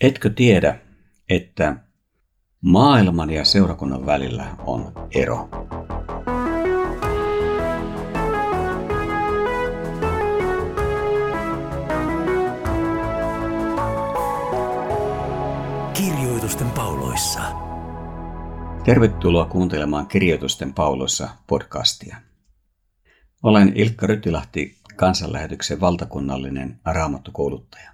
Etkö tiedä, että maailman ja seurakunnan välillä on ero? Kirjoitusten pauloissa. Tervetuloa kuuntelemaan Kirjoitusten pauloissa podcastia. Olen Ilkka Rytilahti, kansanlähetyksen valtakunnallinen raamattukouluttaja.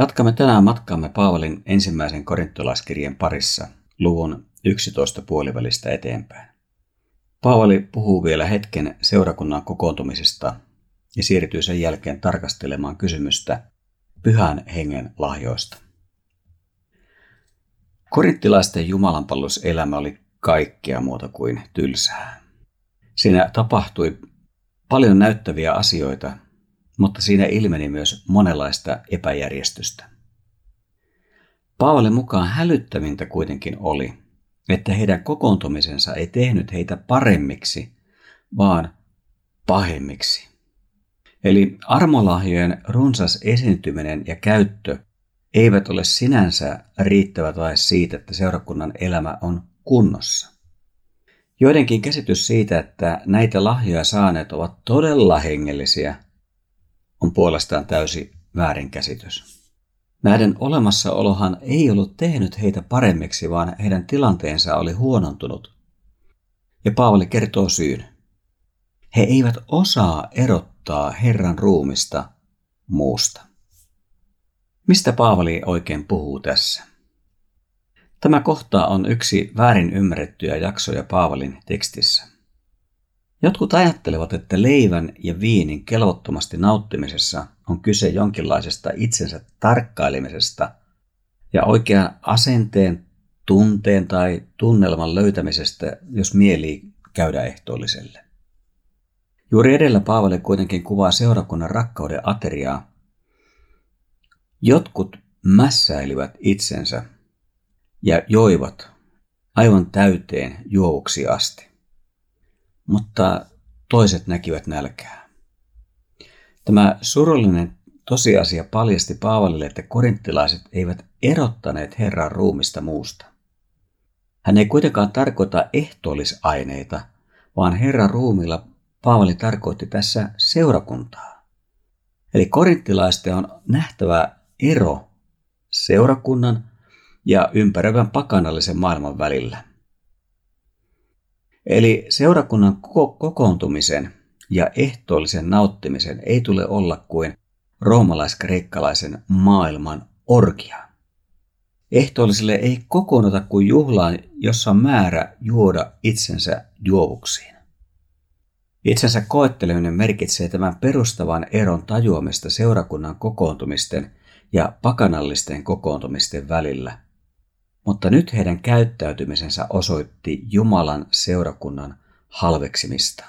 Jatkamme tänään matkaamme Paavalin ensimmäisen korintolaiskirjeen parissa luvun 11 puolivälistä eteenpäin. Paavali puhuu vielä hetken seurakunnan kokoontumisesta ja siirtyy sen jälkeen tarkastelemaan kysymystä pyhän hengen lahjoista. Korinttilaisten jumalanpalveluselämä oli kaikkea muuta kuin tylsää. Siinä tapahtui paljon näyttäviä asioita, mutta siinä ilmeni myös monenlaista epäjärjestystä. Paavalin mukaan hälyttävintä kuitenkin oli, että heidän kokoontumisensa ei tehnyt heitä paremmiksi, vaan pahemmiksi. Eli armolahjojen runsas esiintyminen ja käyttö eivät ole sinänsä riittävä tae siitä, että seurakunnan elämä on kunnossa. Joidenkin käsitys siitä, että näitä lahjoja saaneet ovat todella hengellisiä, on puolestaan täysi väärinkäsitys. Näiden olemassaolohan ei ollut tehnyt heitä paremmiksi, vaan heidän tilanteensa oli huonontunut. Ja Paavali kertoo syyn. He eivät osaa erottaa Herran ruumista muusta. Mistä Paavali oikein puhuu tässä? Tämä kohta on yksi väärin ymmärrettyjä jaksoja Paavalin tekstissä. Jotkut ajattelevat, että leivän ja viinin kelvottomasti nauttimisessa on kyse jonkinlaisesta itsensä tarkkailemisesta ja oikean asenteen, tunteen tai tunnelman löytämisestä, jos mieli käydä ehtoolliselle. Juuri edellä Paavali kuitenkin kuvaa seurakunnan rakkauden ateriaa. Jotkut mässäilivät itsensä ja joivat aivan täyteen juovuksi asti mutta toiset näkivät nälkää. Tämä surullinen tosiasia paljasti Paavalille, että korinttilaiset eivät erottaneet Herran ruumista muusta. Hän ei kuitenkaan tarkoita ehtoollisaineita, vaan Herran ruumilla Paavali tarkoitti tässä seurakuntaa. Eli korinttilaisten on nähtävä ero seurakunnan ja ympäröivän pakanallisen maailman välillä. Eli seurakunnan kokoontumisen ja ehtoollisen nauttimisen ei tule olla kuin roomalaiskreikkalaisen maailman orgia. Ehtoolliselle ei kokoonnuta kuin juhlaan, jossa on määrä juoda itsensä juovuksiin. Itsensä koetteleminen merkitsee tämän perustavan eron tajuamista seurakunnan kokoontumisten ja pakanallisten kokoontumisten välillä – mutta nyt heidän käyttäytymisensä osoitti Jumalan seurakunnan halveksimista.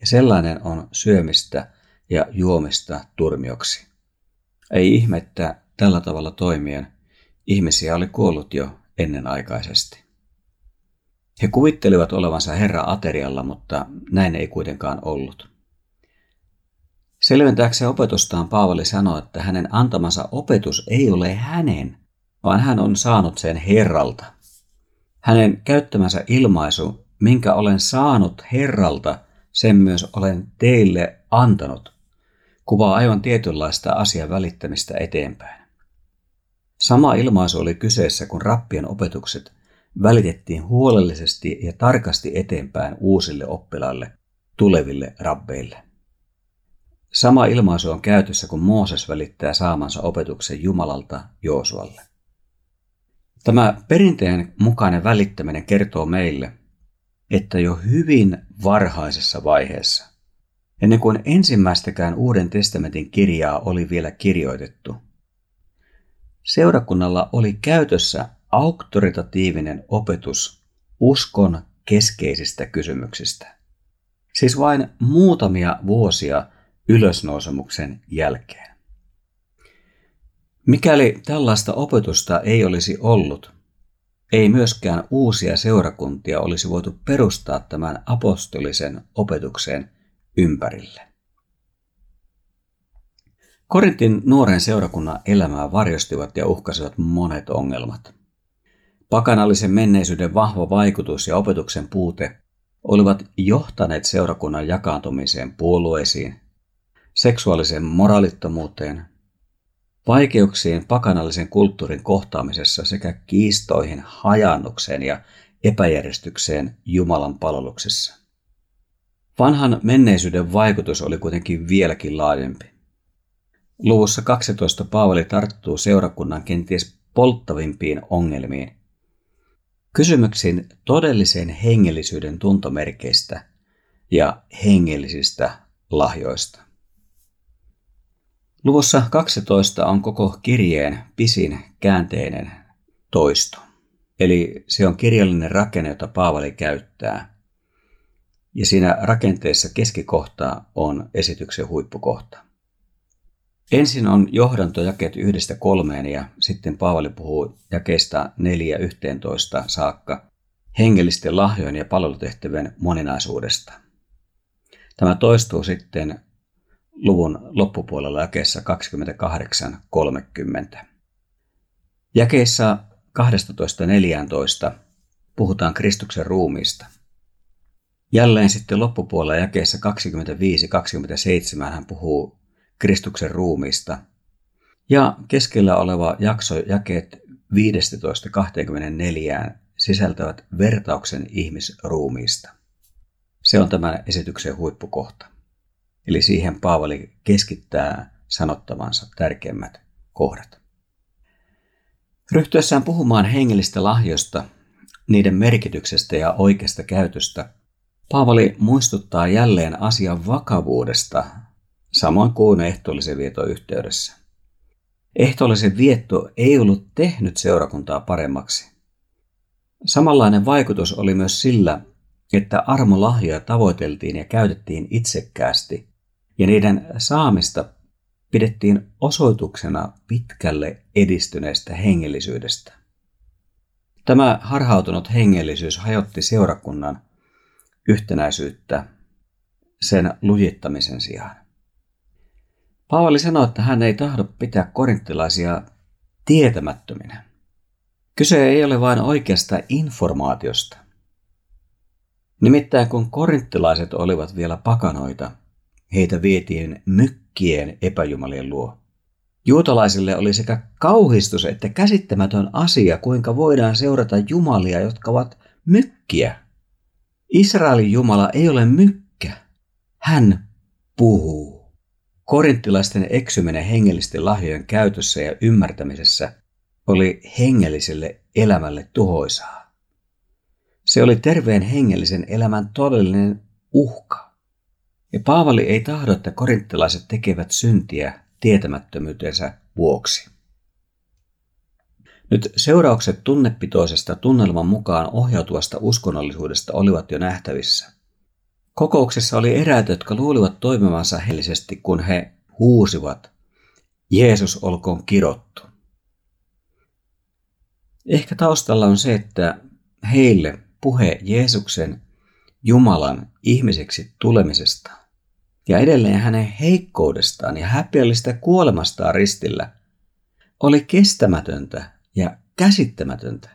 Ja sellainen on syömistä ja juomista turmioksi. Ei ihmettä tällä tavalla toimien ihmisiä oli kuollut jo ennenaikaisesti. He kuvittelivat olevansa Herra aterialla, mutta näin ei kuitenkaan ollut. Selventääkseen opetustaan Paavali sanoi, että hänen antamansa opetus ei ole hänen, vaan hän on saanut sen Herralta. Hänen käyttämänsä ilmaisu, minkä olen saanut Herralta, sen myös olen teille antanut, kuvaa aivan tietynlaista asian välittämistä eteenpäin. Sama ilmaisu oli kyseessä, kun rappien opetukset välitettiin huolellisesti ja tarkasti eteenpäin uusille oppilaille, tuleville rabbeille. Sama ilmaisu on käytössä, kun Mooses välittää saamansa opetuksen Jumalalta Joosualle. Tämä perinteen mukainen välittäminen kertoo meille, että jo hyvin varhaisessa vaiheessa, ennen kuin ensimmäistäkään Uuden testamentin kirjaa oli vielä kirjoitettu, seurakunnalla oli käytössä auktoritatiivinen opetus uskon keskeisistä kysymyksistä. Siis vain muutamia vuosia ylösnousemuksen jälkeen. Mikäli tällaista opetusta ei olisi ollut, ei myöskään uusia seurakuntia olisi voitu perustaa tämän apostolisen opetuksen ympärille. Korintin nuoren seurakunnan elämää varjostivat ja uhkasivat monet ongelmat. Pakanallisen menneisyyden vahva vaikutus ja opetuksen puute olivat johtaneet seurakunnan jakaantumiseen puolueisiin, seksuaaliseen moraalittomuuteen, vaikeuksiin pakanallisen kulttuurin kohtaamisessa sekä kiistoihin, hajannukseen ja epäjärjestykseen Jumalan palveluksessa. Vanhan menneisyyden vaikutus oli kuitenkin vieläkin laajempi. Luvussa 12 Paavali tarttuu seurakunnan kenties polttavimpiin ongelmiin. Kysymyksiin todellisen hengellisyyden tuntomerkeistä ja hengellisistä lahjoista. Luvussa 12 on koko kirjeen pisin käänteinen toisto. Eli se on kirjallinen rakenne, jota Paavali käyttää. Ja siinä rakenteessa keskikohta on esityksen huippukohta. Ensin on johdantojakeet yhdestä kolmeen ja sitten Paavali puhuu jakeista neljä yhteentoista saakka hengellisten lahjojen ja palvelutehtävien moninaisuudesta. Tämä toistuu sitten luvun loppupuolella jakeessa 28.30. Jakeissa 12.14 puhutaan Kristuksen ruumiista. Jälleen sitten loppupuolella jakeessa 25-27 hän puhuu Kristuksen ruumiista. Ja keskellä oleva jakso jakeet 15-24 sisältävät vertauksen ihmisruumiista. Se on tämän esityksen huippukohta. Eli siihen Paavali keskittää sanottavansa tärkeimmät kohdat. Ryhtyessään puhumaan hengellistä lahjoista, niiden merkityksestä ja oikeasta käytöstä, Paavali muistuttaa jälleen asian vakavuudesta, samoin kuin ehtoollisen vieton yhteydessä. Ehtoollisen vietto ei ollut tehnyt seurakuntaa paremmaksi. Samanlainen vaikutus oli myös sillä, että armolahjoja tavoiteltiin ja käytettiin itsekkäästi, ja niiden saamista pidettiin osoituksena pitkälle edistyneestä hengellisyydestä. Tämä harhautunut hengellisyys hajotti seurakunnan yhtenäisyyttä sen lujittamisen sijaan. Paavali sanoi, että hän ei tahdo pitää korinttilaisia tietämättöminä. Kyse ei ole vain oikeasta informaatiosta. Nimittäin kun korinttilaiset olivat vielä pakanoita, heitä vietiin mykkien epäjumalien luo. Juutalaisille oli sekä kauhistus että käsittämätön asia, kuinka voidaan seurata jumalia, jotka ovat mykkiä. Israelin Jumala ei ole mykkä. Hän puhuu. Korinttilaisten eksyminen hengellisten lahjojen käytössä ja ymmärtämisessä oli hengelliselle elämälle tuhoisaa. Se oli terveen hengellisen elämän todellinen uhka. Ja Paavali ei tahdo, että korinttilaiset tekevät syntiä tietämättömyytensä vuoksi. Nyt seuraukset tunnepitoisesta tunnelman mukaan ohjautuvasta uskonnollisuudesta olivat jo nähtävissä. Kokouksessa oli eräitä, jotka luulivat toimivansa hellisesti, kun he huusivat, Jeesus olkoon kirottu. Ehkä taustalla on se, että heille puhe Jeesuksen Jumalan ihmiseksi tulemisesta ja edelleen hänen heikkoudestaan ja häpeällistä kuolemastaan ristillä oli kestämätöntä ja käsittämätöntä.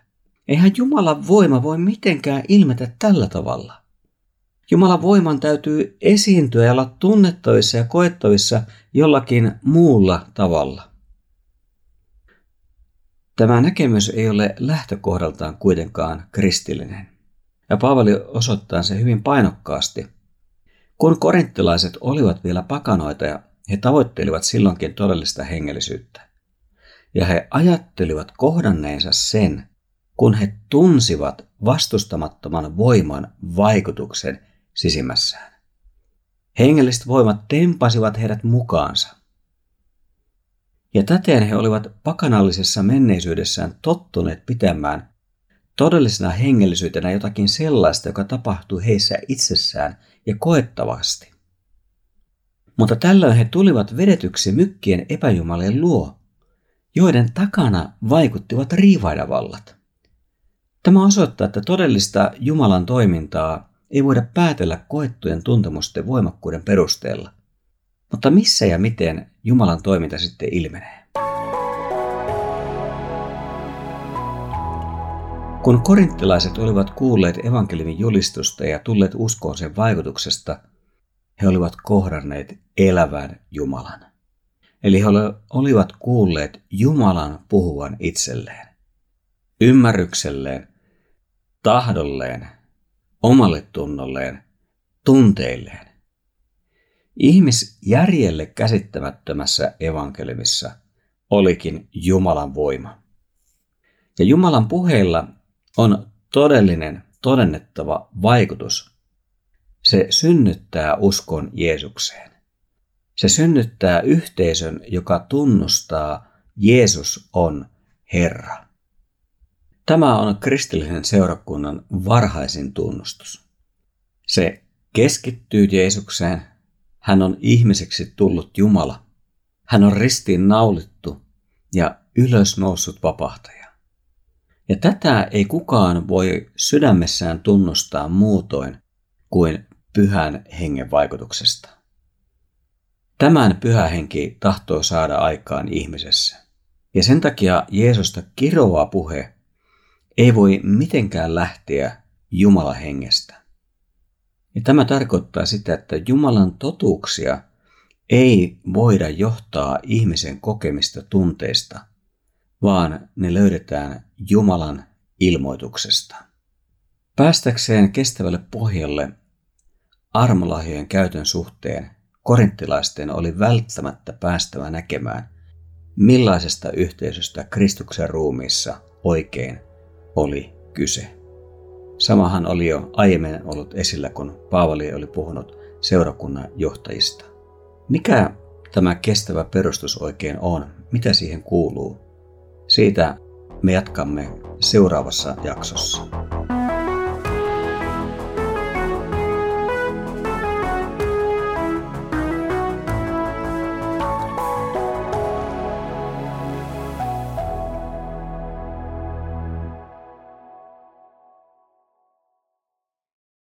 Eihän Jumalan voima voi mitenkään ilmetä tällä tavalla. Jumalan voiman täytyy esiintyä ja olla tunnettavissa ja koettavissa jollakin muulla tavalla. Tämä näkemys ei ole lähtökohdaltaan kuitenkaan kristillinen. Ja Paavali osoittaa se hyvin painokkaasti. Kun korinttilaiset olivat vielä pakanoita ja he tavoittelivat silloinkin todellista hengellisyyttä. Ja he ajattelivat kohdanneensa sen, kun he tunsivat vastustamattoman voiman vaikutuksen sisimmässään. Hengelliset voimat tempasivat heidät mukaansa. Ja täten he olivat pakanallisessa menneisyydessään tottuneet pitämään todellisena hengellisyytenä jotakin sellaista, joka tapahtuu heissä itsessään ja koettavasti. Mutta tällöin he tulivat vedetyksi mykkien epäjumalien luo, joiden takana vaikuttivat riivaidavallat. Tämä osoittaa, että todellista Jumalan toimintaa ei voida päätellä koettujen tuntemusten voimakkuuden perusteella, Mutta missä ja miten Jumalan toiminta sitten ilmenee? Kun korinttilaiset olivat kuulleet evankeliumin julistusta ja tulleet uskoon sen vaikutuksesta, he olivat kohdanneet elävän Jumalan. Eli he olivat kuulleet Jumalan puhuvan itselleen, ymmärrykselleen, tahdolleen, omalle tunnolleen, tunteilleen. Ihmisjärjelle käsittämättömässä evankeliumissa olikin Jumalan voima. Ja Jumalan puheilla on todellinen, todennettava vaikutus. Se synnyttää uskon Jeesukseen. Se synnyttää yhteisön, joka tunnustaa Jeesus on Herra. Tämä on kristillisen seurakunnan varhaisin tunnustus. Se keskittyy Jeesukseen. Hän on ihmiseksi tullut Jumala. Hän on ristiin naulittu ja ylösnoussut vapahtaja. Ja tätä ei kukaan voi sydämessään tunnustaa muutoin kuin pyhän hengen vaikutuksesta. Tämän pyhä henki tahtoo saada aikaan ihmisessä. Ja sen takia Jeesusta kiroava puhe ei voi mitenkään lähteä Jumalan hengestä. Ja tämä tarkoittaa sitä, että Jumalan totuuksia ei voida johtaa ihmisen kokemista tunteista, vaan ne löydetään Jumalan ilmoituksesta. Päästäkseen kestävälle pohjalle armolahjojen käytön suhteen korinttilaisten oli välttämättä päästävä näkemään, millaisesta yhteisöstä Kristuksen ruumiissa oikein oli kyse. Samahan oli jo aiemmin ollut esillä, kun Paavali oli puhunut seurakunnan johtajista. Mikä tämä kestävä perustus oikein on? Mitä siihen kuuluu? Siitä me jatkamme seuraavassa jaksossa.